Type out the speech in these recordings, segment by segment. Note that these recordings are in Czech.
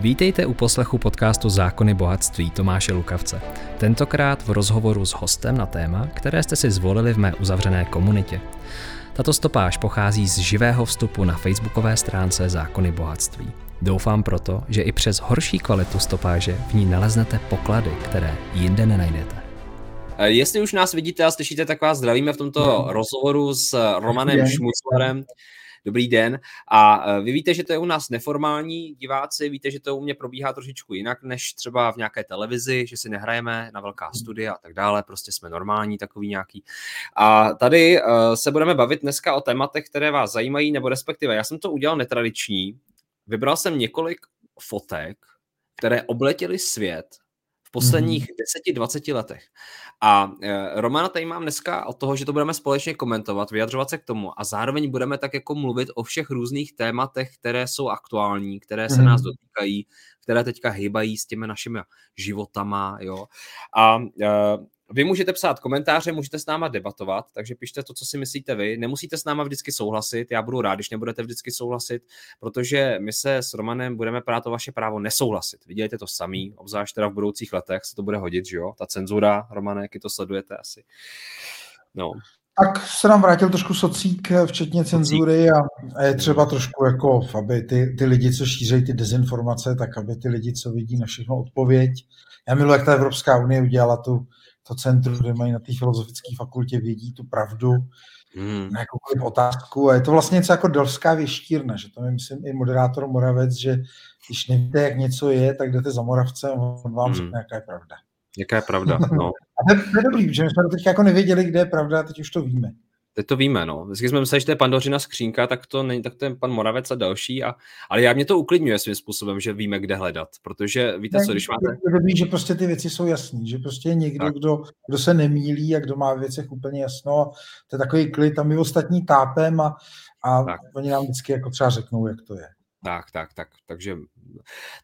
Vítejte u poslechu podcastu Zákony bohatství Tomáše Lukavce. Tentokrát v rozhovoru s hostem na téma, které jste si zvolili v mé uzavřené komunitě. Tato stopáž pochází z živého vstupu na facebookové stránce Zákony bohatství. Doufám proto, že i přes horší kvalitu stopáže v ní naleznete poklady, které jinde nenajdete. Jestli už nás vidíte a slyšíte, tak vás zdravíme v tomto rozhovoru s Romanem Šmuclerem. Dobrý den. A e, vy víte, že to je u nás neformální diváci, víte, že to u mě probíhá trošičku jinak než třeba v nějaké televizi, že si nehrajeme na velká studia a tak dále, prostě jsme normální takový nějaký. A tady uh, se budeme bavit dneska o tématech, které vás zajímají, nebo respektive já jsem to udělal netradiční. Vybral jsem několik fotek, které obletěly svět posledních mm-hmm. 10-20 letech. A e, Romana tady mám dneska od toho, že to budeme společně komentovat, vyjadřovat se k tomu a zároveň budeme tak jako mluvit o všech různých tématech, které jsou aktuální, které se mm. nás dotýkají, které teďka hýbají s těmi našimi životama, jo. A e, vy můžete psát komentáře, můžete s náma debatovat, takže pište to, co si myslíte vy. Nemusíte s náma vždycky souhlasit, já budu rád, když nebudete vždycky souhlasit, protože my se s Romanem budeme prát o vaše právo nesouhlasit. Vidějte to samý, obzvlášť teda v budoucích letech se to bude hodit, že jo? Ta cenzura, Romane, jaký to sledujete asi. No. Tak se nám vrátil trošku socík, včetně cenzury a, a je třeba trošku jako, aby ty, ty lidi, co šířejí ty dezinformace, tak aby ty lidi, co vidí na všechno odpověď. Já miluji, jak ta Evropská unie udělala tu to centrum, kde mají na té filozofické fakultě, vědí tu pravdu hmm. na jakoukoliv otázku. A je to vlastně něco jako Delfská věštírna, že to je, myslím, i moderátor Moravec, že když nevíte, jak něco je, tak jdete za Moravcem a on vám hmm. řekne, jaká je pravda. Jaká je pravda, no. a to, to je dobrý, že my jsme teď jako nevěděli, kde je pravda, a teď už to víme. Teď to víme, no. Vždycky jsme mysleli, že to je pandořina skřínka, tak to není, tak to je pan Moravec a další. A, ale já mě to uklidňuje svým způsobem, že víme, kde hledat. Protože víte co, když máte... Je dobrý, že prostě ty věci jsou jasné, že prostě je někdo, kdo, kdo, se nemýlí a kdo má v věcech úplně jasno. A to je takový klid a my ostatní tápem a, a oni nám vždycky jako třeba řeknou, jak to je. Tak, tak, tak. Takže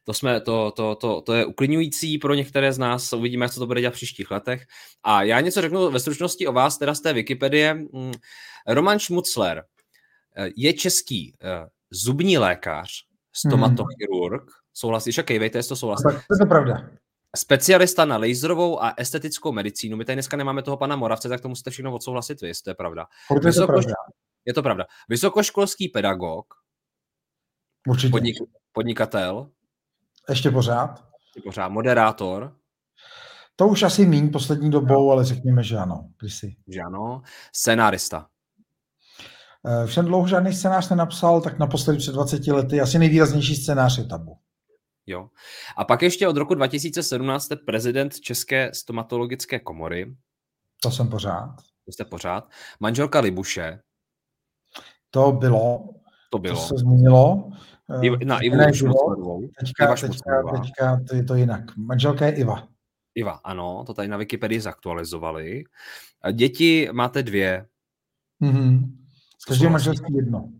to, jsme, to, to, to, to je uklidňující pro některé z nás. Uvidíme, co to bude dělat v příštích letech. A já něco řeknu ve stručnosti o vás, teda z té Wikipedie. Mm, Roman Schmutzler eh, je český eh, zubní lékař, stomatochirurg. Hmm. Souhlasíš? A kejvejte, jestli to souhlasí. Tak, to je to pravda. Specialista na laserovou a estetickou medicínu. My tady dneska nemáme toho pana Moravce, tak to musíte všechno odsouhlasit vy, jestli to je pravda. Je to pravda. Je to pravda. Vysokoškolský pedagog, Určitě. Podnik, podnikatel. Ještě pořád. Ještě pořád. Moderátor. To už asi míň poslední dobou, ale řekněme, že ano. Kdysi. Že ano. Scenárista. Eh, všem dlouho žádný scénář nenapsal, tak naposledy před 20 lety asi nejvýraznější scénář je tabu. Jo. A pak ještě od roku 2017 jste prezident České stomatologické komory. To jsem pořád. To jste pořád. Manželka Libuše. To bylo. To bylo. To se změnilo. Na Ivu Šmuclerovou. Teďka, Iva teďka, teďka to je to jinak. Manželka je Iva. Iva, ano, to tady na Wikipedii zaktualizovali. Děti máte dvě. Mm-hmm. Z každé manželství jedno.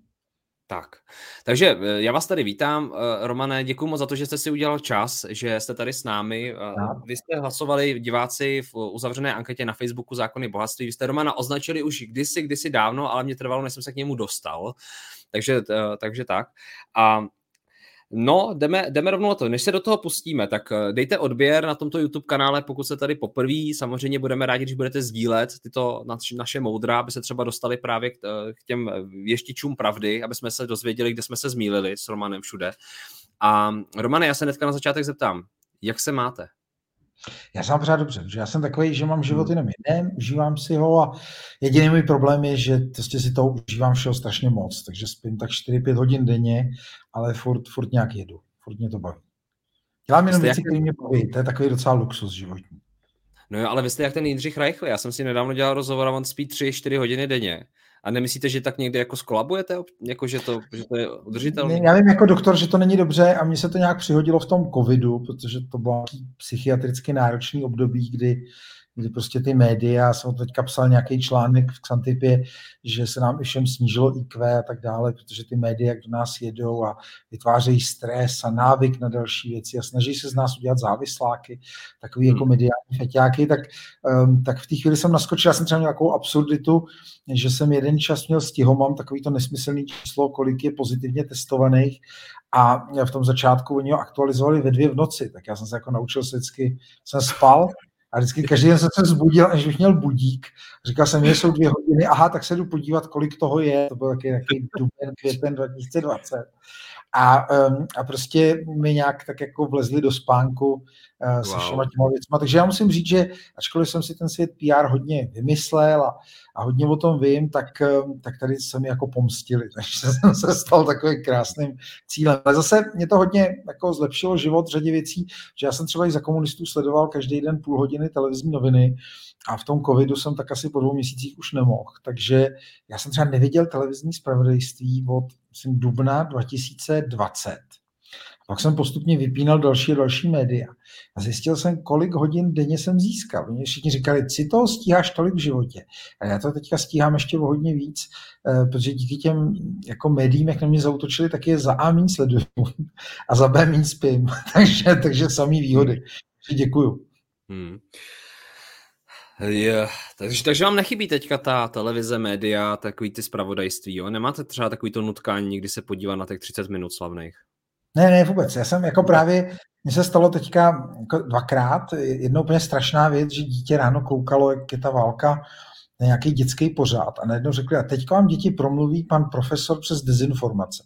Tak, takže eh, já vás tady vítám, eh, Romane, děkuji moc za to, že jste si udělal čas, že jste tady s námi. Eh, vy jste hlasovali diváci v uzavřené anketě na Facebooku Zákony bohatství. Vy jste Romana označili už kdysi, kdysi dávno, ale mě trvalo, než jsem se k němu dostal. Takže, takže tak. A No, jdeme, jdeme rovnou na to. Než se do toho pustíme, tak dejte odběr na tomto YouTube kanále, pokud se tady poprvé. Samozřejmě budeme rádi, když budete sdílet tyto naše moudra, aby se třeba dostali právě k, k těm věštičům pravdy, aby jsme se dozvěděli, kde jsme se zmílili s Romanem všude. A Romane, já se hnedka na začátek zeptám, jak se máte? Já jsem pořád dobře, že já jsem takový, že mám život hmm. jenom jeden, užívám si ho a jediný můj problém je, že prostě si to užívám všeho strašně moc, takže spím tak 4-5 hodin denně, ale furt, furt nějak jedu, furt mě to baví. Dělám jenom věci, jak... které mě baví, to je takový docela luxus životní. No jo, ale vy jste jak ten Jindřich Reichl, já jsem si nedávno dělal rozhovor a on spí 3-4 hodiny denně. A nemyslíte, že tak někdy jako skolabujete, jako že to, že to je udržitelné? Já vím jako doktor, že to není dobře a mně se to nějak přihodilo v tom covidu, protože to bylo psychiatricky náročný období, kdy, kdy prostě ty média, jsem teďka psal nějaký článek v Xantypě, že se nám i všem snížilo IQ a tak dále, protože ty média do nás jedou a vytvářejí stres a návyk na další věci a snaží se z nás udělat závisláky, takový jako hmm. mediální feťáky, tak, um, tak v té chvíli jsem naskočil, já jsem třeba měl nějakou absurditu, že jsem jeden čas měl stiho, mám takový to nesmyslný číslo, kolik je pozitivně testovaných a v tom začátku oni ho aktualizovali ve dvě v noci, tak já jsem se jako naučil se vždycky, jsem spal a vždycky každý den jsem se zbudil, až bych měl budík. Říkal jsem, že jsou dvě hodiny, aha, tak se jdu podívat, kolik toho je. To byl taky takový duben, květen 2020. A, a prostě mi nějak tak jako vlezli do spánku uh, se wow. všema těma věcma. Takže já musím říct, že ačkoliv jsem si ten svět PR hodně vymyslel a, a hodně o tom vím, tak, um, tak tady se mi jako pomstili. Takže jsem se stal takovým krásným cílem. Ale zase mě to hodně jako zlepšilo život řadě věcí, že já jsem třeba i za komunistů sledoval každý den půl hodiny televizní noviny a v tom covidu jsem tak asi po dvou měsících už nemohl. Takže já jsem třeba neviděl televizní zpravodajství od myslím, dubna 2020. A pak jsem postupně vypínal další a další média. A zjistil jsem, kolik hodin denně jsem získal. Oni všichni říkali, si toho stíháš tolik v životě. A já to teďka stíhám ještě o hodně víc, eh, protože díky těm jako médiím, jak na mě zautočili, tak je za A méně sleduju a za B méně spím. takže, takže samý výhody. Děkuju. Hmm. Je, takže, takže vám nechybí teďka ta televize, média, takový ty zpravodajství, jo? Nemáte třeba takový to nutkání někdy se podívat na těch 30 minut slavných? Ne, ne, vůbec. Já jsem jako právě, mně se stalo teďka jako dvakrát, jedna úplně strašná věc, že dítě ráno koukalo, jak je ta válka, na nějaký dětský pořád a najednou řekli, a teďka vám děti promluví pan profesor přes dezinformace.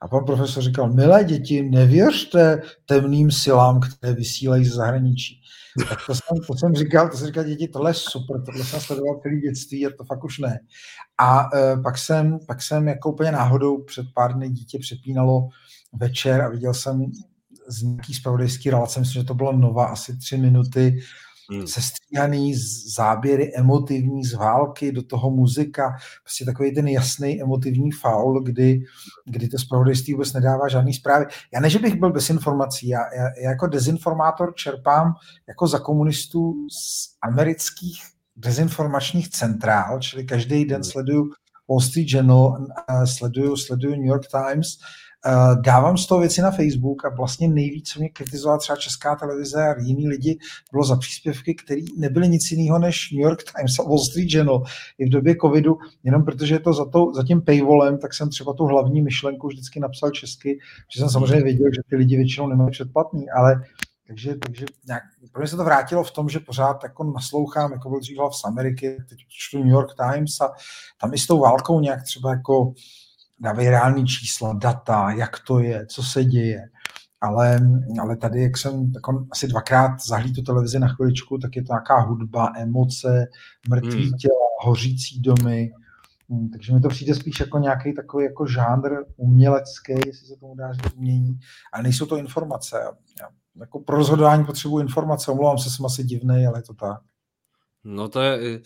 A pan profesor říkal, milé děti, nevěřte temným silám, které vysílají z zahraničí. Tak to jsem, to jsem říkal, to jsem říkal, děti, tohle je super, tohle jsem sledoval celý dětství a to fakt už ne. A uh, pak, jsem, pak jsem jako úplně náhodou před pár dny dítě přepínalo večer a viděl jsem z nějaký spravodajský relace, myslím, že to bylo Nova, asi tři minuty, hmm. sestříhaný záběry emotivní z války, do toho muzika, prostě takový ten jasný emotivní faul, kdy, kdy to zpravodajství vůbec nedává žádný zprávy. Já ne, že bych byl bez informací, já, já, já jako dezinformátor čerpám jako za komunistů z amerických dezinformačních centrál, čili každý den hmm. sleduju Wall Street Journal, sleduju, sleduju New York Times, dávám z toho věci na Facebook a vlastně nejvíc, co mě kritizovala třeba česká televize a jiní lidi, bylo za příspěvky, které nebyly nic jiného než New York Times a Wall Street Journal i v době covidu, jenom protože je to za, to, za tím paywallem, tak jsem třeba tu hlavní myšlenku vždycky napsal česky, že jsem samozřejmě věděl, že ty lidi většinou nemají předplatný, ale takže, takže nějak, pro mě se to vrátilo v tom, že pořád jako naslouchám, jako byl dřív z Ameriky, teď čtu New York Times a tam i s tou válkou nějak třeba jako dávají reální čísla, data, jak to je, co se děje. Ale, ale tady, jak jsem jako asi dvakrát zahlí tu televizi na chviličku, tak je to nějaká hudba, emoce, mrtvý hmm. těla, hořící domy. Hmm, takže mi to přijde spíš jako nějaký takový jako žánr umělecký, jestli se tomu dá říct umění, ale nejsou to informace. Já, jako pro rozhodování potřebuji informace, omlouvám se, jsem asi divný, ale je to tak. No to je,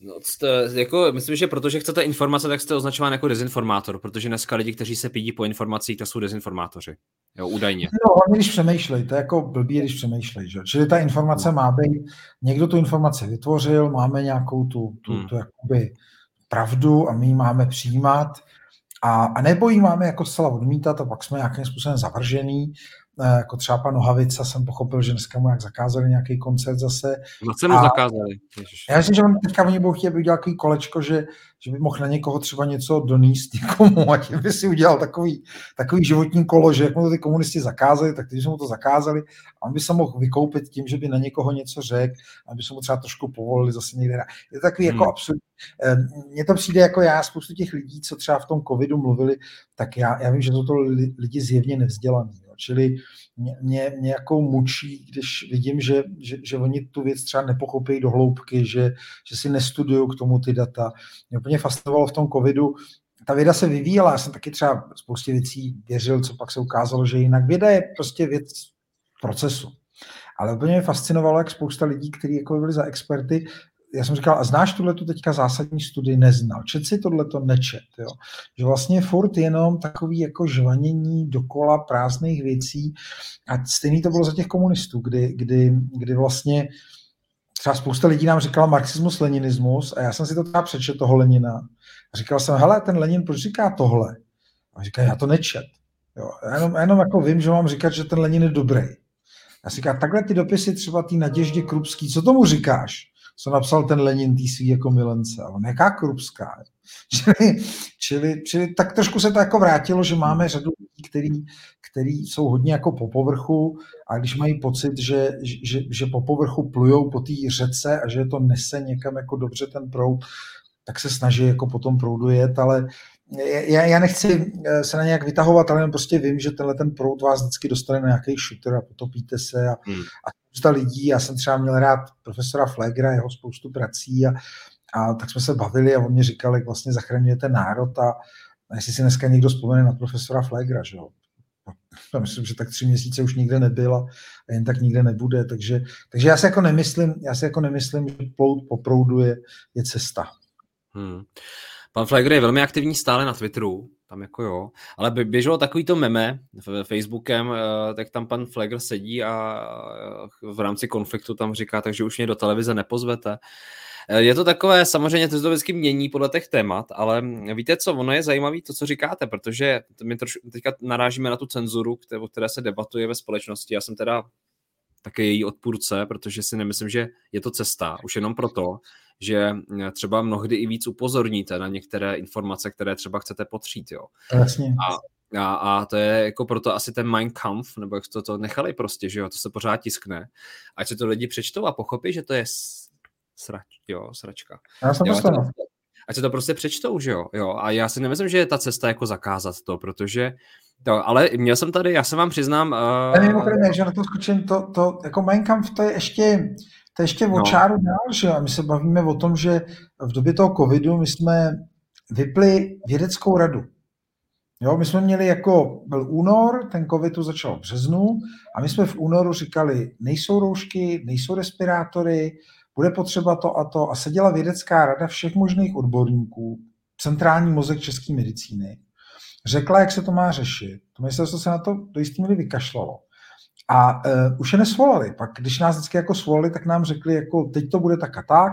No, jste, jako, myslím, že protože chcete informace, tak jste označován jako dezinformátor, protože dneska lidi, kteří se pídí po informacích, to jsou dezinformátoři. Jo, údajně. No, hlavně když přemýšlej, to je jako blbý, když přemýšlej, že? Čili ta informace má být, někdo tu informaci vytvořil, máme nějakou tu, tu, hmm. tu jakoby pravdu a my ji máme přijímat a, a nebo ji máme jako zcela odmítat a pak jsme nějakým způsobem zavržený jako třeba pan Nohavica jsem pochopil, že dneska mu jak zakázali nějaký koncert zase. No se mu zakázali. Ježiš. Já myslím, že on teďka oni budou chtět udělat takový kolečko, že, že by mohl na někoho třeba něco doníst někomu a tím by si udělal takový, takový životní kolo, že jak mu to ty komunisti zakázali, tak když mu to zakázali, a on by se mohl vykoupit tím, že by na někoho něco řekl, aby se mu třeba trošku povolili zase někde. Je to takový jako hmm. jako absurd. Eh, mně to přijde jako já, spoustu těch lidí, co třeba v tom covidu mluvili, tak já, já vím, že to lidi zjevně nevzdělaní Čili mě, mě, mě jako mučí, když vidím, že, že, že oni tu věc třeba nepochopí do hloubky, že, že si nestudují k tomu ty data. Mě úplně fascinovalo v tom covidu, ta věda se vyvíjela, já jsem taky třeba spoustě věcí věřil, co pak se ukázalo, že jinak věda je prostě věc procesu. Ale úplně mě fascinovalo, jak spousta lidí, kteří jako byli za experty, já jsem říkal, a znáš tuhle tu teďka zásadní studii? Neznal. Čet si tohle to nečet. Jo? Že vlastně furt jenom takový jako žvanění dokola prázdných věcí a stejný to bylo za těch komunistů, kdy, kdy, kdy vlastně třeba spousta lidí nám říkala marxismus, leninismus a já jsem si to třeba přečet toho Lenina a říkal jsem, hele, ten Lenin proč říká tohle? A říká, já to nečet. Jo, já jenom, já jenom jako vím, že mám říkat, že ten Lenin je dobrý. Já si říkám, takhle ty dopisy třeba té Naděždě Krupský, co tomu říkáš? Co napsal ten Lenin tý svý jako milence. A on, jaká Krupská? čili, čili, čili, tak trošku se to jako vrátilo, že máme řadu lidí, který, který jsou hodně jako po povrchu a když mají pocit, že, že, že po povrchu plujou po té řece a že to nese někam jako dobře ten proud, tak se snaží jako potom proudu jet, ale já, já nechci eh, se na nějak vytahovat, ale prostě vím, že tenhle ten proud vás vždycky dostane na nějaký shooter a potopíte se a, hmm. a spousta lidí, já jsem třeba měl rád profesora Flegra, jeho spoustu prací a, a tak jsme se bavili a on mi říkal, jak vlastně zachraňujete národ a, a jestli si dneska někdo vzpomene na profesora Flegra, že jo. Já myslím, že tak tři měsíce už nikde nebyl a jen tak nikde nebude, takže, takže já si jako nemyslím, já si jako nemyslím, že plout po proudu je, je cesta. Hmm. Pan Flagger je velmi aktivní stále na Twitteru, tam jako jo, ale běželo takový to meme Facebookem, eh, tak tam pan Flagger sedí a eh, v rámci konfliktu tam říká, takže už mě do televize nepozvete. Eh, je to takové, samozřejmě to vždycky mění podle těch témat, ale víte co, ono je zajímavé to, co říkáte, protože my troš, teďka narážíme na tu cenzuru, o které se debatuje ve společnosti. Já jsem teda také její odpůrce, protože si nemyslím, že je to cesta, už jenom proto, že eh, třeba mnohdy i víc upozorníte na některé informace, které třeba chcete potřít. Jo. Jasně. A a, a to je jako proto asi ten Mein Kampf, nebo jak to, to nechali prostě, že jo, to se pořád tiskne. Ať se to lidi přečtou a pochopí, že to je srač, jo, sračka. Já jsem jo, ať, to, ať se to prostě přečtou, že jo, jo. A já si nemyslím, že je ta cesta jako zakázat to, protože to, ale měl jsem tady, já se vám přiznám... Uh... Mimochodem, že na to skočím, to, to, jako Mein Kampf, to je ještě, to je ještě o no. čáru dál, že? My se bavíme o tom, že v době toho covidu my jsme vypli vědeckou radu. Jo, my jsme měli jako, byl únor, ten covid tu začal v březnu a my jsme v únoru říkali, nejsou roušky, nejsou respirátory, bude potřeba to a to. A seděla vědecká rada všech možných odborníků, centrální mozek české medicíny, řekla, jak se to má řešit. To ministerstvo se na to do jistý míry vykašlalo. A uh, už je nesvolali. Pak, když nás vždycky jako svolali, tak nám řekli, jako teď to bude tak a tak,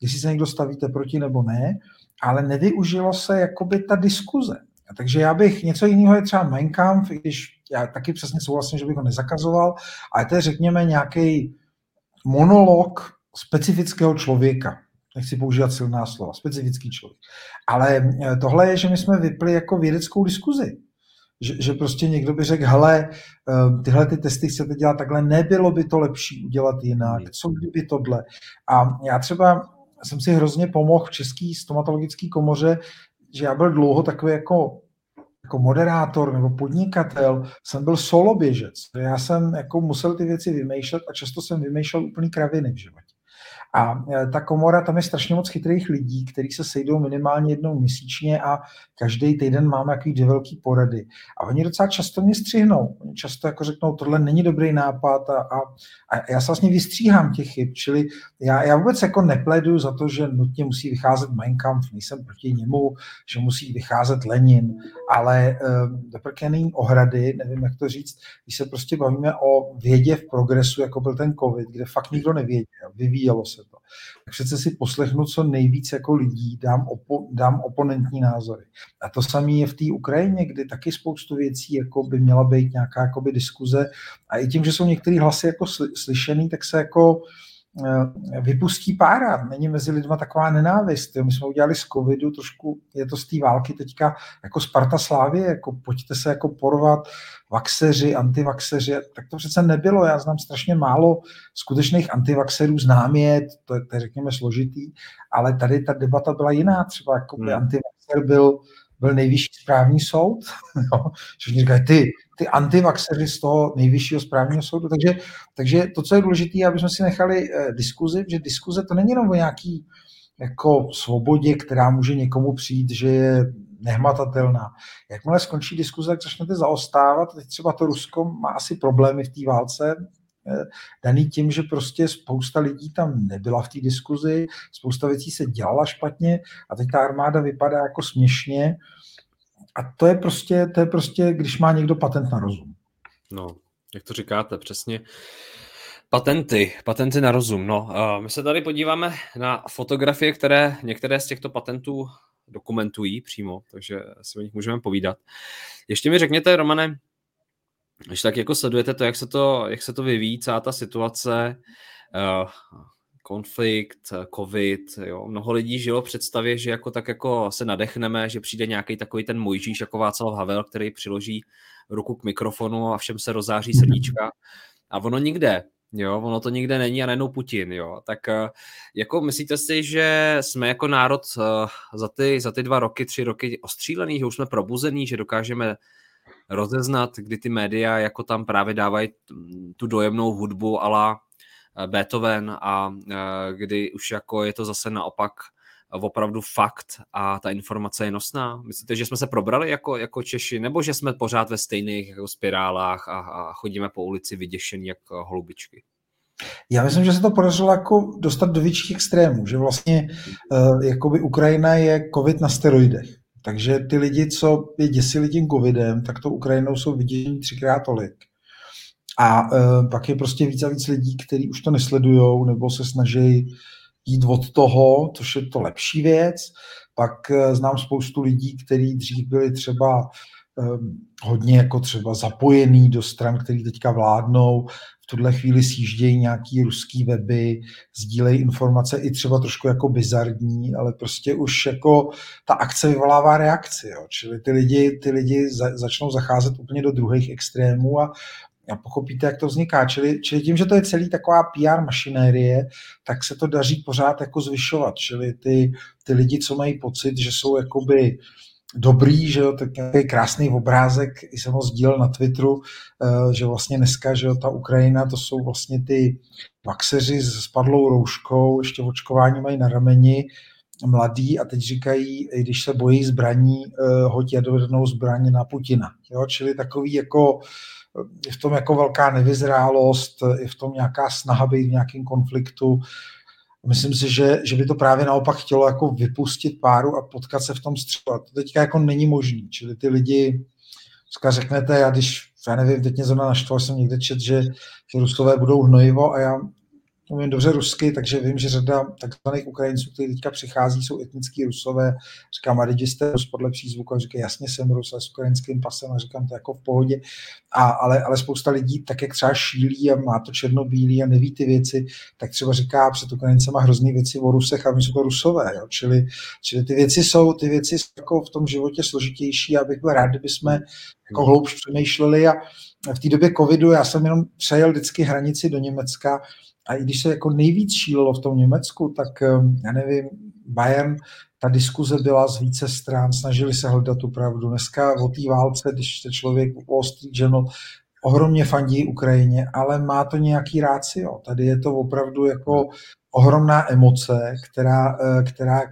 jestli se někdo stavíte proti nebo ne, ale nevyužilo se jakoby ta diskuze. A takže já bych, něco jiného je třeba Mein Kampf, když já taky přesně souhlasím, že bych ho nezakazoval, ale to je řekněme nějaký monolog specifického člověka. Nechci používat silná slova, specifický člověk. Ale eh, tohle je, že my jsme vypli jako vědeckou diskuzi. Že, že prostě někdo by řekl, hele, eh, tyhle ty testy chcete dělat takhle, nebylo by to lepší udělat jinak, co kdyby tohle. A já třeba jsem si hrozně pomohl v České stomatologické komoře, že já byl dlouho takový jako jako moderátor nebo podnikatel jsem byl solo běžec. Já jsem jako musel ty věci vymýšlet a často jsem vymýšlel úplný kraviny v životě. A e, ta komora, tam je strašně moc chytrých lidí, kteří se sejdou minimálně jednou měsíčně a každý týden máme jaký dvě velký porady. A oni docela často mě střihnou. Oni často jako řeknou, tohle není dobrý nápad a, a, a já se vlastně vystříhám těch chyb. Čili já, já vůbec jako nepleduju za to, že nutně musí vycházet Mein Kampf, nejsem proti němu, že musí vycházet Lenin, ale um, do ohrady, nevím, jak to říct, když se prostě bavíme o vědě v progresu, jako byl ten covid, kde fakt nikdo nevěděl, vyvíjelo se to. Tak přece si poslechnu co nejvíc jako lidí, dám, opo, dám oponentní názory. A to samé je v té Ukrajině, kdy taky spoustu věcí jako by měla být nějaká jakoby, diskuze. A i tím, že jsou některé hlasy jako slyšený, tak se jako vypustí pára, není mezi lidma taková nenávist. My jsme udělali z covidu trošku, je to z té války teďka jako Sparta Slávě, jako pojďte se jako porvat, vaxeři, antivaxeři, tak to přece nebylo. Já znám strašně málo skutečných antivaxerů, znám je, to je, to je řekněme složitý, ale tady ta debata byla jiná. Třeba jako by hmm. antivaxer byl byl nejvyšší správní soud. jo. Všichni říkají, ty, ty antivaxeři z toho nejvyššího správního soudu. Takže, takže to, co je důležité, aby jsme si nechali eh, diskuzi, že diskuze to není jenom o nějaký jako svobodě, která může někomu přijít, že je nehmatatelná. Jakmile skončí diskuze, tak začnete zaostávat. Teď třeba to Rusko má asi problémy v té válce, daný tím, že prostě spousta lidí tam nebyla v té diskuzi, spousta věcí se dělala špatně a teď ta armáda vypadá jako směšně a to je prostě, to je prostě, když má někdo patent na rozum. No, jak to říkáte, přesně. Patenty, patenty na rozum. No, my se tady podíváme na fotografie, které některé z těchto patentů dokumentují přímo, takže si o nich můžeme povídat. Ještě mi řekněte, Romane, když tak jako sledujete to, jak se to, jak se to vyvíjí, celá ta situace, uh, konflikt, covid, jo. mnoho lidí žilo představě, že jako tak jako se nadechneme, že přijde nějaký takový ten Mojžíš jako Václav Havel, který přiloží ruku k mikrofonu a všem se rozáří srdíčka. A ono nikde, jo, ono to nikde není a nejenom Putin, jo. Tak eh, jako myslíte si, že jsme jako národ eh, za ty, za ty dva roky, tři roky ostřílený, že už jsme probuzení, že dokážeme rozeznat, kdy ty média jako tam právě dávají tu dojemnou hudbu ala eh, Beethoven a kdy už jako je to zase naopak opravdu fakt a ta informace je nosná? Myslíte, že jsme se probrali jako, jako Češi, nebo že jsme pořád ve stejných jako spirálách a, a chodíme po ulici vyděšený jako holubičky? Já myslím, že se to podařilo jako dostat do větších extrémů, že vlastně uh, jakoby Ukrajina je covid na steroidech. Takže ty lidi, co je děsili tím covidem, tak to Ukrajinou jsou vidění třikrát tolik. A uh, pak je prostě víc a víc lidí, kteří už to nesledují nebo se snaží jít od toho, což je to lepší věc. Pak uh, znám spoustu lidí, kteří dřív byli třeba um, hodně jako třeba zapojený do stran, který teďka vládnou, tuhle chvíli sjíždějí nějaký ruský weby, sdílejí informace i třeba trošku jako bizarní, ale prostě už jako ta akce vyvolává reakci, jo. čili ty lidi, ty lidi za, začnou zacházet úplně do druhých extrémů a a pochopíte, jak to vzniká. Čili, čili tím, že to je celý taková PR mašinérie, tak se to daří pořád jako zvyšovat. Čili ty, ty lidi, co mají pocit, že jsou jakoby dobrý, že jo, takový krásný obrázek, i jsem ho sdílel na Twitteru, eh, že vlastně dneska, že jo, ta Ukrajina, to jsou vlastně ty vaxeři s spadlou rouškou, ještě očkování mají na rameni, mladí a teď říkají, když se bojí zbraní, eh, hoď jadernou zbraň na Putina. Jo? Čili takový jako je v tom jako velká nevyzrálost, je v tom nějaká snaha být v nějakém konfliktu. Myslím si, že, že by to právě naopak chtělo jako vypustit páru a potkat se v tom střelu. To teďka jako není možný. Čili ty lidi, dneska řeknete, já když, já nevím, teď mě zrovna naštval, jsem někde čet, že, že Rusové budou hnojivo a já umím dobře rusky, takže vím, že řada takzvaných Ukrajinců, kteří teďka přichází, jsou etnický rusové. Říkám, a teď jste Rus podle přízvuku, a říkají, jasně jsem Rus, ale s ukrajinským pasem, a říkám, to jako v pohodě. A, ale, ale spousta lidí, tak jak třeba šílí a má to černobílý a neví ty věci, tak třeba říká před Ukrajincema hrozný věci o Rusech a my jsou to Rusové. Jo? Čili, čili ty věci jsou, ty věci jsou jako v tom životě složitější a bych byl rád, kdyby jsme jako hloubš přemýšleli a v té době covidu já jsem jenom přejel vždycky hranici do Německa a i když se jako nejvíc šílelo v tom Německu, tak ehm, já nevím, Bayern, ta diskuze byla z více stran, snažili se hledat tu pravdu. Dneska o té válce, když se člověk u Wall Street Journal ohromně fandí Ukrajině, ale má to nějaký rácio. Tady je to opravdu jako ohromná emoce, která, eh, která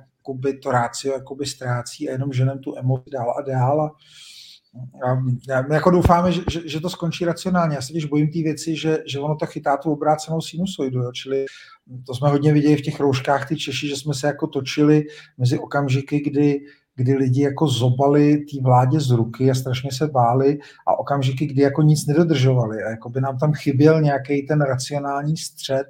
to rácio jakoby ztrácí a jenom ženem tu emoci dál a dál a jako doufáme, že, že, že to skončí racionálně. Já se když bojím té věci, že, že ono to chytá tu obrácenou sinusoidu, jo? čili to jsme hodně viděli v těch rouškách, ty Češi, že jsme se jako točili mezi okamžiky, kdy, kdy lidi jako zobali té vládě z ruky a strašně se báli a okamžiky, kdy jako nic nedodržovali a jako by nám tam chyběl nějaký ten racionální střed,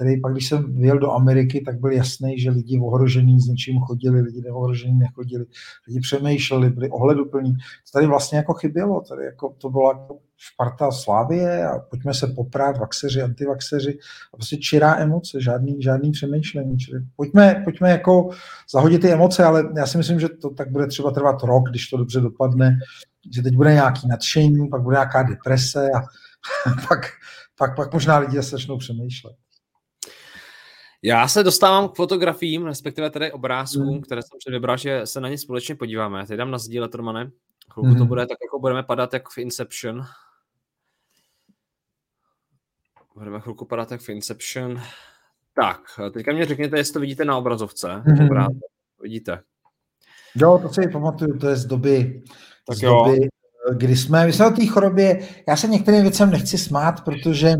který pak, když jsem vyjel do Ameriky, tak byl jasný, že lidi ohrožení s něčím chodili, lidi neohrožení nechodili, lidi přemýšleli, byli ohleduplní. To tady vlastně jako chybělo, tady jako to bylo jako Sparta Slávie a pojďme se poprát, vaxeři, antivaxeři a prostě čirá emoce, žádný, žádný přemýšlení. Čili pojďme, pojďme jako zahodit ty emoce, ale já si myslím, že to tak bude třeba trvat rok, když to dobře dopadne, že teď bude nějaký nadšení, pak bude nějaká deprese a pak, pak, pak možná lidi začnou přemýšlet. Já se dostávám k fotografiím, respektive tedy obrázkům, hmm. které jsem si vybral, že se na ně společně podíváme. Teď dám na sdílet, Romane. Chvilku hmm. to bude tak, jako budeme padat jak v Inception. Budeme chvilku padat jak v Inception. Tak, teďka mě řekněte, jestli to vidíte na obrazovce. Hmm. Obrázek. Vidíte. Jo, to si pamatuju, to je z doby, tak z jo. doby kdy jsme, my jsme o té chorobě, já se některým věcem nechci smát, protože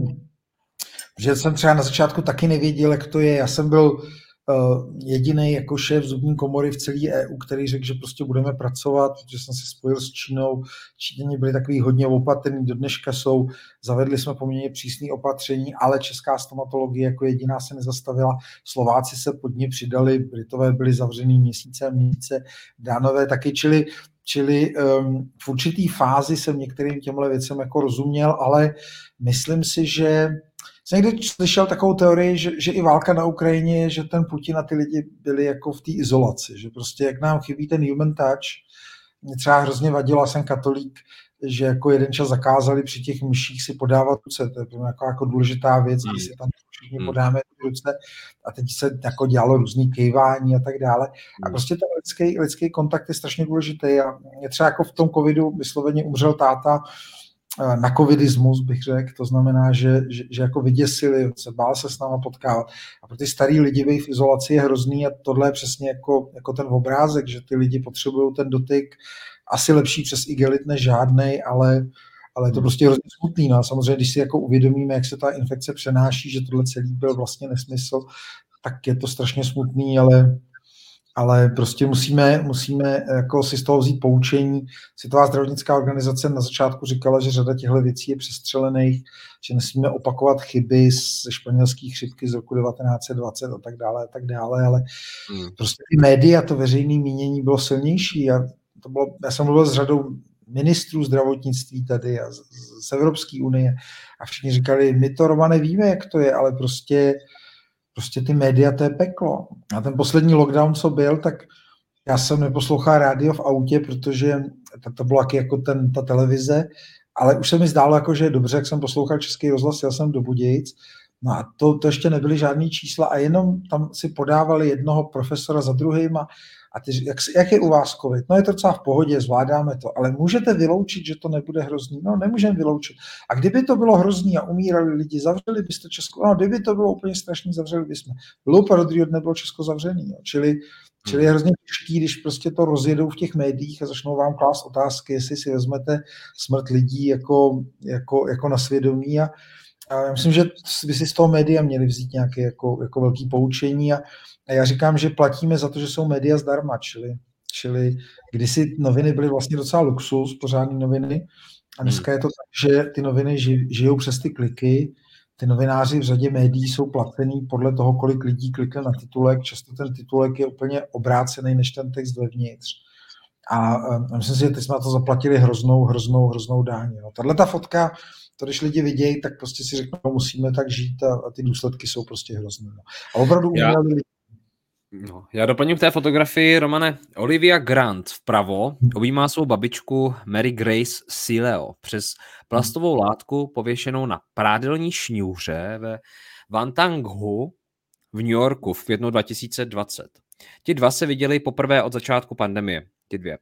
že jsem třeba na začátku taky nevěděl, jak to je. Já jsem byl jediný jako šéf zubní komory v celé EU, který řekl, že prostě budeme pracovat, protože jsem se spojil s Čínou. Číňani byli takový hodně opatrní, do dneška jsou, zavedli jsme poměrně přísné opatření, ale česká stomatologie jako jediná se nezastavila. Slováci se pod ní přidali, Britové byli zavřený měsíce a měsíce, Dánové taky, čili Čili um, v určitý fázi jsem některým těmhle věcem jako rozuměl, ale myslím si, že jsem někdy slyšel takovou teorii, že, že i válka na Ukrajině, že ten Putin a ty lidi byli jako v té izolaci, že prostě jak nám chybí ten human touch, mě třeba hrozně vadilo, jsem katolík, že jako jeden čas zakázali při těch myších si podávat ruce, to je jako, jako důležitá věc, když si tam všichni hmm. podáme ruce a teď se jako dělalo různý kejvání a tak dále. A hmm. prostě ten lidský, lidský kontakt je strašně důležitý a mě třeba jako v tom covidu vysloveně umřel táta, na covidismus, bych řekl, to znamená, že, že, že jako vyděsili, se bál se s náma potkávat. A pro ty starý lidi v izolaci je hrozný a tohle je přesně jako, jako ten obrázek, že ty lidi potřebují ten dotyk asi lepší přes igelit než žádnej, ale, ale je to hmm. prostě hrozně smutný. No a samozřejmě, když si jako uvědomíme, jak se ta infekce přenáší, že tohle celý byl vlastně nesmysl, tak je to strašně smutný, ale ale prostě musíme, musíme jako si z toho vzít poučení. Světová zdravotnická organizace na začátku říkala, že řada těchto věcí je přestřelených, že nesmíme opakovat chyby ze španělské chřipky z roku 1920 a tak dále, a tak dále, ale hmm. prostě ty média, to veřejné mínění bylo silnější a to bylo, já jsem mluvil s řadou ministrů zdravotnictví tady a z, z Evropské unie a všichni říkali, my to, Romane, víme, jak to je, ale prostě prostě ty média, to je peklo. A ten poslední lockdown, co byl, tak já jsem neposlouchal rádio v autě, protože to, bylo jako ten, ta televize, ale už se mi zdálo, jako, že je dobře, jak jsem poslouchal český rozhlas, já jsem do Budějic, no a to, to ještě nebyly žádný čísla a jenom tam si podávali jednoho profesora za druhým a a ty, jak, jak je u vás COVID? No je to docela v pohodě, zvládáme to, ale můžete vyloučit, že to nebude hrozný? No nemůžeme vyloučit. A kdyby to bylo hrozný a umírali lidi, zavřeli byste Česko? No kdyby to bylo úplně strašný, zavřeli bychom. Loupa do druhého dne bylo Česko zavřený. Jo. Čili, čili je hmm. hrozně těžký, když prostě to rozjedou v těch médiích a začnou vám klást otázky, jestli si vezmete smrt lidí jako, jako, jako na svědomí a já myslím, že by si z toho média měli vzít nějaké jako, jako velký poučení a, a já říkám, že platíme za to, že jsou média zdarma, čili, čili kdysi noviny byly vlastně docela luxus, pořádné noviny, a dneska hmm. je to tak, že ty noviny žijou přes ty kliky, ty novináři v řadě médií jsou placený podle toho, kolik lidí klikne na titulek. Často ten titulek je úplně obrácený než ten text vevnitř. A, a myslím si, že teď jsme na to zaplatili hroznou, hroznou, hroznou dáň. No. Tahle ta fotka, to když lidi vidějí, tak prostě si řeknou, no, musíme tak žít a, a ty důsledky jsou prostě hrozné. No. A opravdu Já... lidi No, já doplním k té fotografii, Romane. Olivia Grant vpravo objímá svou babičku Mary Grace Sileo přes plastovou látku pověšenou na prádelní šňůře ve Vantanghu v New Yorku v květnu 2020. Ti dva se viděli poprvé od začátku pandemie, ti dvě.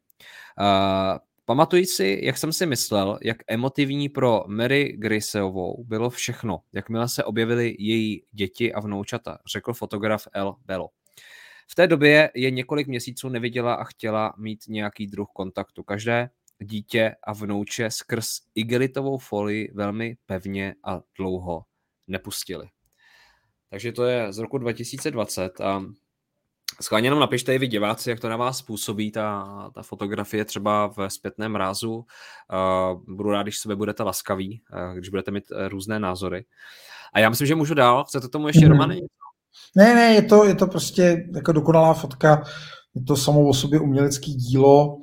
Uh, pamatuji si, jak jsem si myslel, jak emotivní pro Mary Graceovou bylo všechno, jakmile se objevily její děti a vnoučata, řekl fotograf L. Bello. V té době je několik měsíců neviděla a chtěla mít nějaký druh kontaktu. Každé dítě a vnouče skrz igelitovou folii velmi pevně a dlouho nepustili. Takže to je z roku 2020 a Schválně jenom napište i vy diváci, jak to na vás působí ta, ta fotografie třeba v zpětném rázu. Uh, budu rád, když sebe budete laskaví, uh, když budete mít uh, různé názory. A já myslím, že můžu dál. Chcete tomu ještě, mm-hmm. Romany? Ne, ne, je to, je to prostě jako dokonalá fotka, je to samo o sobě umělecký dílo,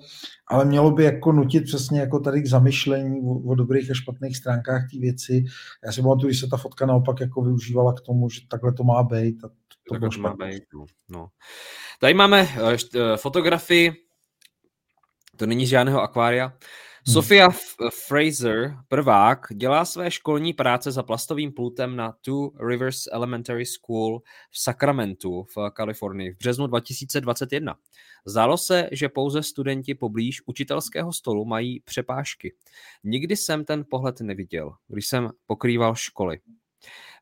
ale mělo by jako nutit přesně jako tady k zamyšlení o, o dobrých a špatných stránkách té věci. Já si pamatuju, když se ta fotka naopak jako využívala k tomu, že takhle to má být. A to, to takhle to má být, no. no. Tady máme uh, fotografii, to není z žádného akvária, Hmm. Sofia Fraser, prvák, dělá své školní práce za plastovým pultem na Two Rivers Elementary School v Sacramentu v Kalifornii v březnu 2021. Zdálo se, že pouze studenti poblíž učitelského stolu mají přepážky. Nikdy jsem ten pohled neviděl, když jsem pokrýval školy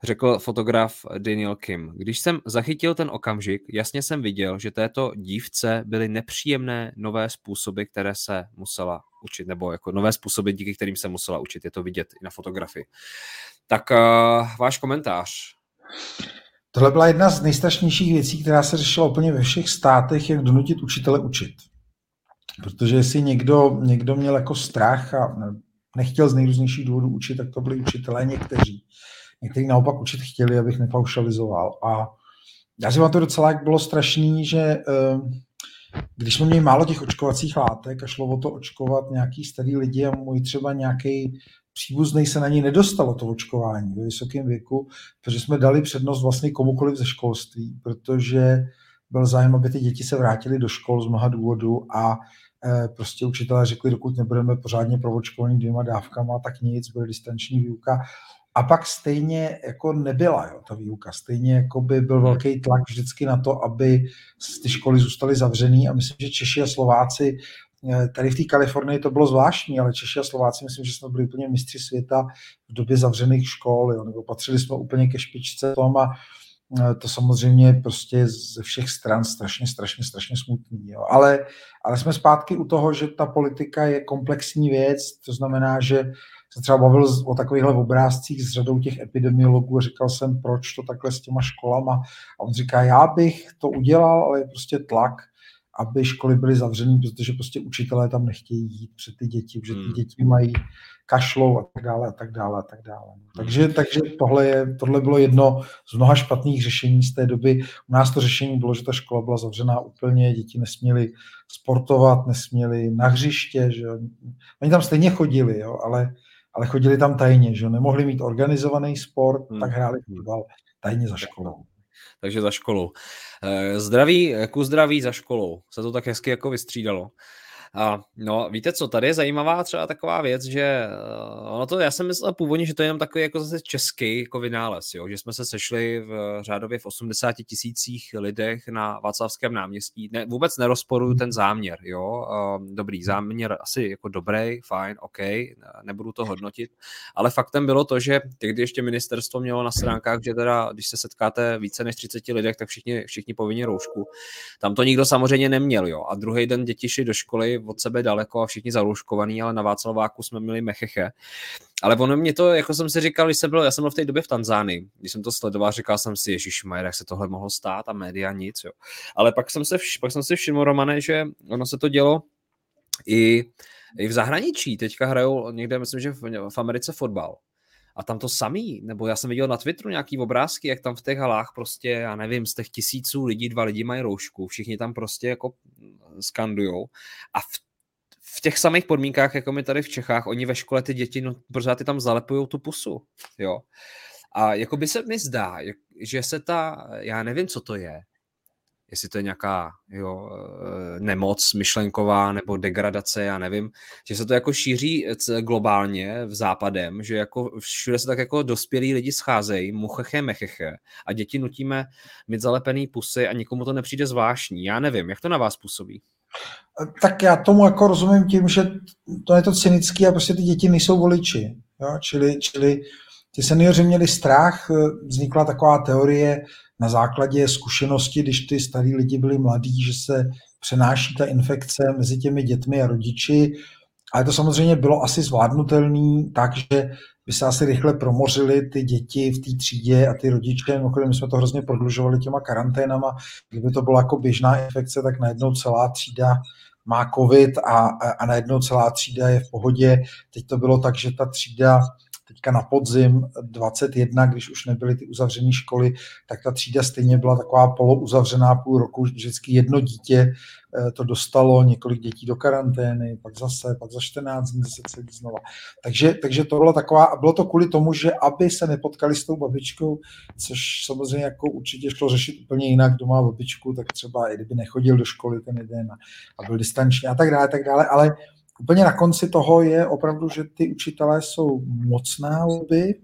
řekl fotograf Daniel Kim. Když jsem zachytil ten okamžik, jasně jsem viděl, že této dívce byly nepříjemné nové způsoby, které se musela učit, nebo jako nové způsoby, díky kterým se musela učit. Je to vidět i na fotografii. Tak uh, váš komentář. Tohle byla jedna z nejstrašnějších věcí, která se řešila úplně ve všech státech, jak donutit učitele učit. Protože jestli někdo, někdo měl jako strach a nechtěl z nejrůznějších důvodů učit, tak to byli učitelé někteří. Někteří naopak učit chtěli, abych nepaušalizoval. A já si vám to docela jak bylo strašný, že eh, když jsme měli málo těch očkovacích látek a šlo o to očkovat nějaký starý lidi a můj třeba nějaký příbuzný se na něj nedostalo to očkování ve vysokém věku, protože jsme dali přednost vlastně komukoliv ze školství, protože byl zájem, aby ty děti se vrátily do škol z mnoha důvodů a eh, prostě učitelé řekli, dokud nebudeme pořádně provočkovaný dvěma dávkama, tak nic, bude distanční výuka. A pak stejně jako nebyla jo, ta výuka. Stejně jako by byl velký tlak vždycky na to, aby ty školy zůstaly zavřený a myslím, že Češi a Slováci eh, Tady v té Kalifornii to bylo zvláštní, ale Češi a Slováci, myslím, že jsme byli úplně mistři světa v době zavřených škol, jo, nebo patřili jsme úplně ke špičce tom a eh, to samozřejmě prostě ze všech stran strašně, strašně, strašně smutný. Jo. Ale, ale jsme zpátky u toho, že ta politika je komplexní věc, to znamená, že se třeba bavil o takovýchhle obrázcích s řadou těch epidemiologů a říkal jsem, proč to takhle s těma školama. A on říká, já bych to udělal, ale je prostě tlak, aby školy byly zavřené, protože prostě učitelé tam nechtějí jít před ty děti, protože ty hmm. děti mají kašlou a tak dále a tak dále a tak dále. Hmm. Takže, takže tohle, je, tohle bylo jedno z mnoha špatných řešení z té doby. U nás to řešení bylo, že ta škola byla zavřená úplně, děti nesměly sportovat, nesměly na hřiště, že oni tam stejně chodili, jo, ale ale chodili tam tajně, že nemohli mít organizovaný sport, hmm. tak hráli fotbal tajně za školou. Takže za školou. Eh, zdraví, ku zdraví za školou. Se to tak hezky jako vystřídalo. A no, víte co, tady je zajímavá třeba taková věc, že uh, ono to, já jsem myslel původně, že to je jenom takový jako zase český jako vynález, jo? že jsme se sešli v řádově v 80 tisících lidech na Václavském náměstí. Ne, vůbec nerozporuju ten záměr, jo, uh, dobrý záměr, asi jako dobrý, fajn, OK, nebudu to hodnotit, ale faktem bylo to, že tehdy ještě ministerstvo mělo na stránkách, že teda, když se setkáte více než 30 lidech, tak všichni, všichni povinně roušku. Tam to nikdo samozřejmě neměl, jo, a druhý den děti šli do školy od sebe daleko a všichni zarouškovaný, ale na Václaváku jsme měli mecheche. Ale ono mě to, jako jsem si říkal, když jsem byl, já jsem byl v té době v Tanzánii, když jsem to sledoval, říkal jsem si, Ježíš jak se tohle mohlo stát a média nic, jo. Ale pak jsem, se, pak jsem si všiml, Romane, že ono se to dělo i, i v zahraničí. Teďka hrajou někde, myslím, že v, v Americe fotbal. A tam to samý, nebo já jsem viděl na Twitteru nějaký obrázky, jak tam v těch halách prostě, já nevím, z těch tisíců lidí, dva lidi mají roušku, všichni tam prostě jako skandujou. A v v těch samých podmínkách, jako my tady v Čechách, oni ve škole ty děti, no pořád ty tam zalepují tu pusu, jo. A jako by se mi zdá, že se ta, já nevím, co to je, jestli to je nějaká jo, eh, nemoc myšlenková nebo degradace, já nevím, že se to jako šíří globálně v západem, že jako všude se tak jako dospělí lidi scházejí, mucheche, mecheche a děti nutíme mít zalepený pusy a nikomu to nepřijde zvláštní. Já nevím, jak to na vás působí? Tak já tomu jako rozumím tím, že to je to cynické a prostě ty děti nejsou voliči. Jo? Čili, čili ty seniori měli strach, vznikla taková teorie na základě zkušenosti, když ty starý lidi byli mladí, že se přenáší ta infekce mezi těmi dětmi a rodiči. Ale to samozřejmě bylo asi zvládnutelný, takže by se asi rychle promořili ty děti v té třídě a ty rodiče. Mimochodem, my jsme to hrozně prodlužovali těma karanténama. Kdyby to byla jako běžná infekce, tak najednou celá třída má covid a, a, a najednou celá třída je v pohodě. Teď to bylo tak, že ta třída teďka na podzim 21, když už nebyly ty uzavřené školy, tak ta třída stejně byla taková polouzavřená půl roku, vždycky jedno dítě eh, to dostalo, několik dětí do karantény, pak zase, pak za 14 dní zase celý znova. Takže, takže to bylo taková, a bylo to kvůli tomu, že aby se nepotkali s tou babičkou, což samozřejmě jako určitě šlo řešit úplně jinak, kdo má babičku, tak třeba i kdyby nechodil do školy ten jeden a, a byl distanční a tak dále, tak dále, ale úplně na konci toho je opravdu, že ty učitelé jsou mocná lobby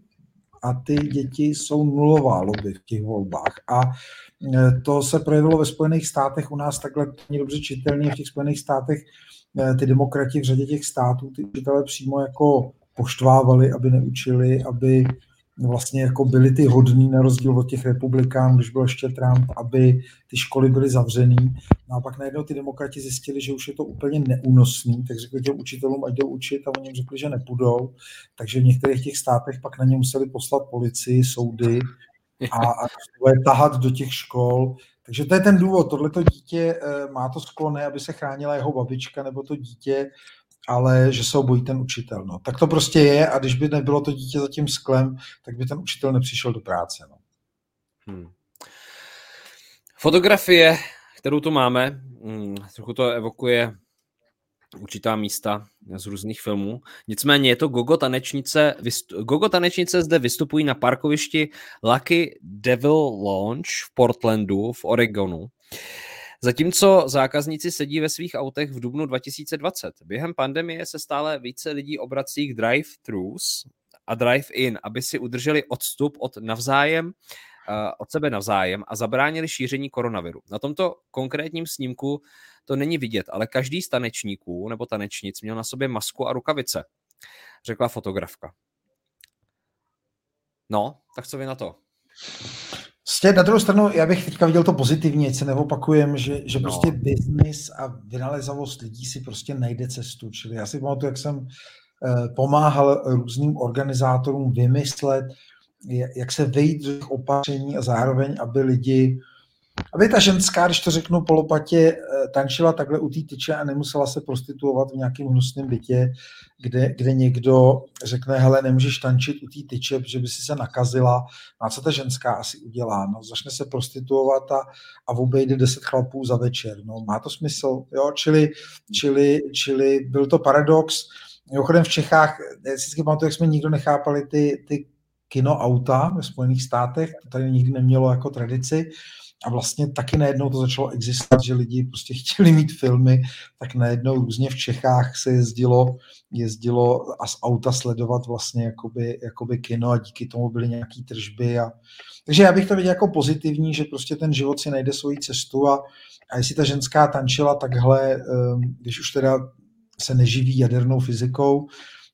a ty děti jsou nulová lobby v těch volbách. A e, to se projevilo ve Spojených státech, u nás takhle není dobře čitelně, v těch Spojených státech e, ty demokrati v řadě těch států, ty učitelé přímo jako poštvávali, aby neučili, aby vlastně jako byli ty hodní na rozdíl od těch republikánů, když byl ještě Trump, aby ty školy byly zavřený. No a pak najednou ty demokrati zjistili, že už je to úplně neúnosný, tak řekli těm učitelům, ať jdou učit a oni jim řekli, že nepůjdou. Takže v některých těch státech pak na ně museli poslat policii, soudy a, a bude tahat do těch škol. Takže to je ten důvod. Tohleto dítě eh, má to sklony, aby se chránila jeho babička nebo to dítě, ale že se ho bojí ten učitel. No. Tak to prostě je a když by nebylo to dítě za tím sklem, tak by ten učitel nepřišel do práce. No. Hmm. Fotografie, kterou tu máme, hmm, trochu to evokuje určitá místa z různých filmů. Nicméně je to Gogo tanečnice. Gogo tanečnice zde vystupují na parkovišti Lucky Devil Launch v Portlandu v Oregonu. Zatímco zákazníci sedí ve svých autech v dubnu 2020. Během pandemie se stále více lidí obrací k drive-thrus a drive-in, aby si udrželi odstup od navzájem eh, od sebe navzájem a zabránili šíření koronaviru. Na tomto konkrétním snímku to není vidět, ale každý z tanečníků nebo tanečnic měl na sobě masku a rukavice, řekla fotografka. No, tak co vy na to? Prostě na druhou stranu, já bych teďka viděl to pozitivně, ať se neopakujem, že, že no. prostě biznis a vynalezavost lidí si prostě najde cestu. Čili já si pamatuju, jak jsem eh, pomáhal různým organizátorům vymyslet, jak se vejít do těch opatření a zároveň, aby lidi aby ta ženská, když to řeknu polopatě, eh, tančila takhle u té tyče a nemusela se prostituovat v nějakém hnusném bytě, kde, kde někdo řekne, hele, nemůžeš tančit u té tyče, protože by si se nakazila. No a co ta ženská asi udělá? No, začne se prostituovat a, a obejde deset chlapů za večer. No, má to smysl? Jo? Čili, čili, čili byl to paradox. Mimochodem v Čechách, já si pamatuju, jak jsme nikdo nechápali ty, ty kinoauta ve Spojených státech, to tady nikdy nemělo jako tradici. A vlastně taky najednou to začalo existovat, že lidi prostě chtěli mít filmy, tak najednou různě v Čechách se jezdilo, jezdilo a z auta sledovat vlastně jakoby, jakoby kino a díky tomu byly nějaké tržby. A... Takže já bych to viděl jako pozitivní, že prostě ten život si najde svoji cestu a, a jestli ta ženská tančila takhle, ehm, když už teda se neživí jadernou fyzikou,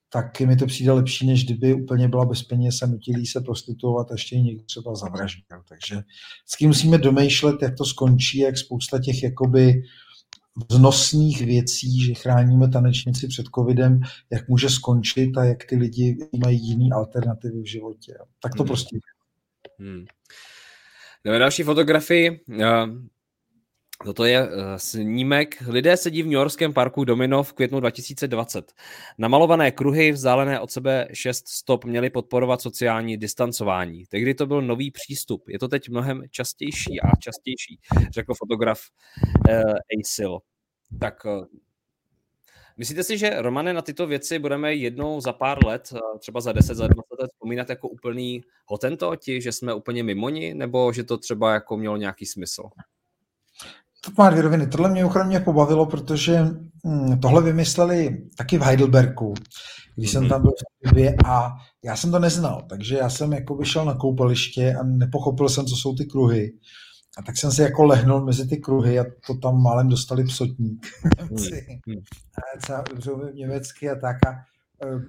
tak mi to přijde lepší, než kdyby úplně byla bez peněz a nutilí se prostituovat a ještě někdo třeba zavraždil. Takže vždycky musíme domýšlet, jak to skončí, jak spousta těch jakoby vznosných věcí, že chráníme tanečnici před covidem, jak může skončit a jak ty lidi mají jiný alternativy v životě. Tak to hmm. prostě Hmm. další fotografii. Toto je uh, snímek. Lidé sedí v New Yorkském parku Domino v květnu 2020. Namalované kruhy vzdálené od sebe 6 stop měly podporovat sociální distancování. Tehdy to byl nový přístup. Je to teď mnohem častější a častější, řekl fotograf uh, Asil. Tak uh, Myslíte si, že Romane na tyto věci budeme jednou za pár let, třeba za 10, za 20 let vzpomínat jako úplný hotentoti, že jsme úplně mimoni, nebo že to třeba jako mělo nějaký smysl? To má dvě roviny. Tohle mě ochranně pobavilo, protože hm, tohle vymysleli taky v Heidelbergu, když jsem tam byl v době a já jsem to neznal, takže já jsem jako vyšel na koupaliště a nepochopil jsem, co jsou ty kruhy. A tak jsem si jako lehnul mezi ty kruhy a to tam málem dostali psotník. Němci. Hmm. A dobře německy a tak. A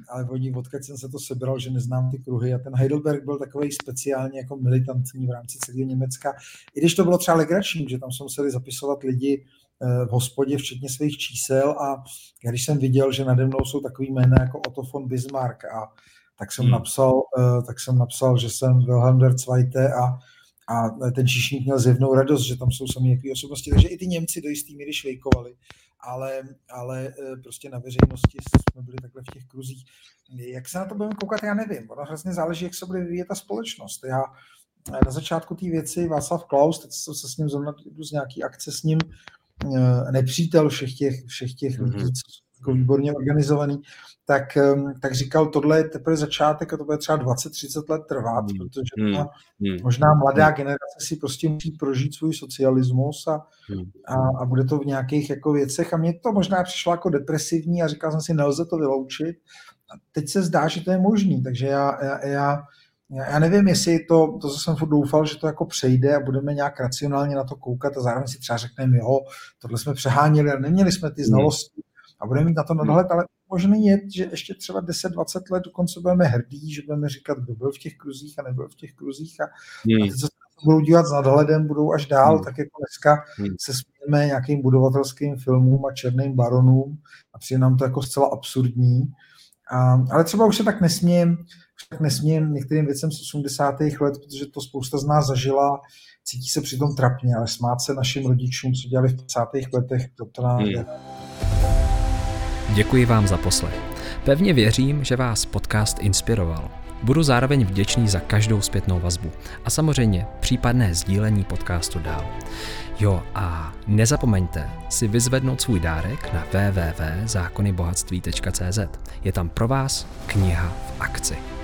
ale oni, odkud jsem se to sebral, že neznám ty kruhy a ten Heidelberg byl takový speciálně jako militantní v rámci celého Německa. I když to bylo třeba legrační, že tam se museli zapisovat lidi eh, v hospodě, včetně svých čísel a když jsem viděl, že nade mnou jsou takový jména jako Otto von Bismarck a tak jsem hmm. napsal, eh, tak jsem napsal, že jsem Wilhelm der Zweite a a ten číšník měl zjevnou radost, že tam jsou sami nějaké osobnosti, takže i ty Němci do jistý míry švejkovali ale, ale e, prostě na veřejnosti jsme byli takhle v těch kruzích. Jak se na to budeme koukat, já nevím. Ono hrozně záleží, jak se bude vyvíjet ta společnost. Já e, na začátku té věci Václav Klaus, teď jsem se s ním zrovna z nějaký akce s ním, e, nepřítel všech těch, všech těch mm-hmm. lidí, co jako výborně organizovaný, tak, tak říkal, tohle je teprve začátek a to bude třeba 20-30 let trvat, mm. protože mm. ta mm. možná mladá mm. generace si prostě musí prožít svůj socialismus a, mm. a, a bude to v nějakých jako věcech a mně to možná přišlo jako depresivní a říkal jsem si, nelze to vyloučit. A teď se zdá, že to je možný, takže já, já, já já nevím, jestli to, to jsem furt doufal, že to jako přejde a budeme nějak racionálně na to koukat a zároveň si třeba řekneme, jo, tohle jsme přeháněli a neměli jsme ty znalosti a budeme mít na to nadhled, ale možný je, že ještě třeba 10-20 let dokonce budeme hrdí, že budeme říkat, kdo byl v těch kruzích a nebyl v těch kruzích a, hmm. a ty, co se budou dívat s nadhledem, budou až dál, hmm. tak jako dneska hmm. se smějeme nějakým budovatelským filmům a černým baronům a přijde nám to jako zcela absurdní. A, ale třeba už se tak nesmím, tak nesmím některým věcem z 80. let, protože to spousta z nás zažila, cítí se přitom trapně, ale smát se našim rodičům, co dělali v 50. letech, to nám hmm. Děkuji vám za poslech. Pevně věřím, že vás podcast inspiroval. Budu zároveň vděčný za každou zpětnou vazbu a samozřejmě případné sdílení podcastu dál. Jo a nezapomeňte si vyzvednout svůj dárek na www.zákonybohatství.cz. Je tam pro vás kniha v akci.